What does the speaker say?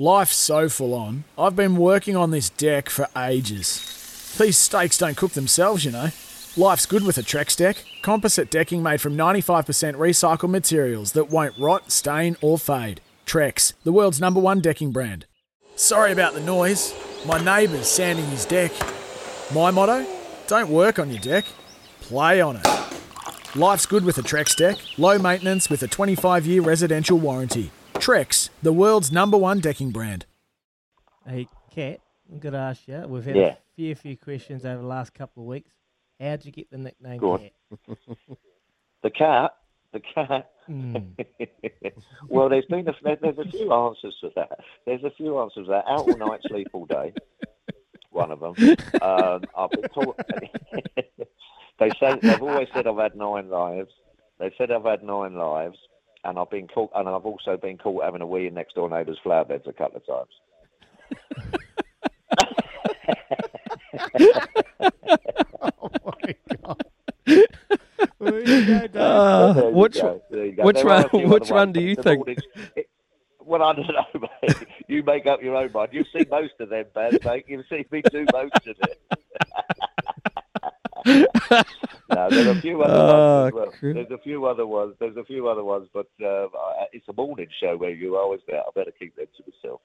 Life's so full on. I've been working on this deck for ages. These steaks don't cook themselves, you know. Life's good with a Trex deck. Composite decking made from 95% recycled materials that won't rot, stain, or fade. Trex, the world's number one decking brand. Sorry about the noise. My neighbour's sanding his deck. My motto? Don't work on your deck, play on it. Life's good with a Trex deck. Low maintenance with a 25 year residential warranty. Trex, the world's number one decking brand. Hey, Kat, I'm going to ask you. We've had Yeah. a fair few questions over the last couple of weeks. How'd you get the nickname Go. Cat? The cat, the cat. Mm. well, there's been a, there's a few answers to that. There's a few answers to that. Out all night, sleep all day. One of them. Um, I've been taught. they say they've always said I've had nine lives. They said I've had nine lives, and I've been caught, and I've also been caught having a wee in next door neighbour's flower beds a couple of times. oh my God. Go, Uh, which go, there you go. which There are one? Which other one ones, do you think? mornings- Well, I don't know, mate. You make up your own mind. You've seen most of them, man, mate. You've seen me do most of it. no, there's a few other Oh, ones as well. There's a few other ones. There's a few other ones, but uh, I- it's a morning show where you are always there. I better keep them to myself.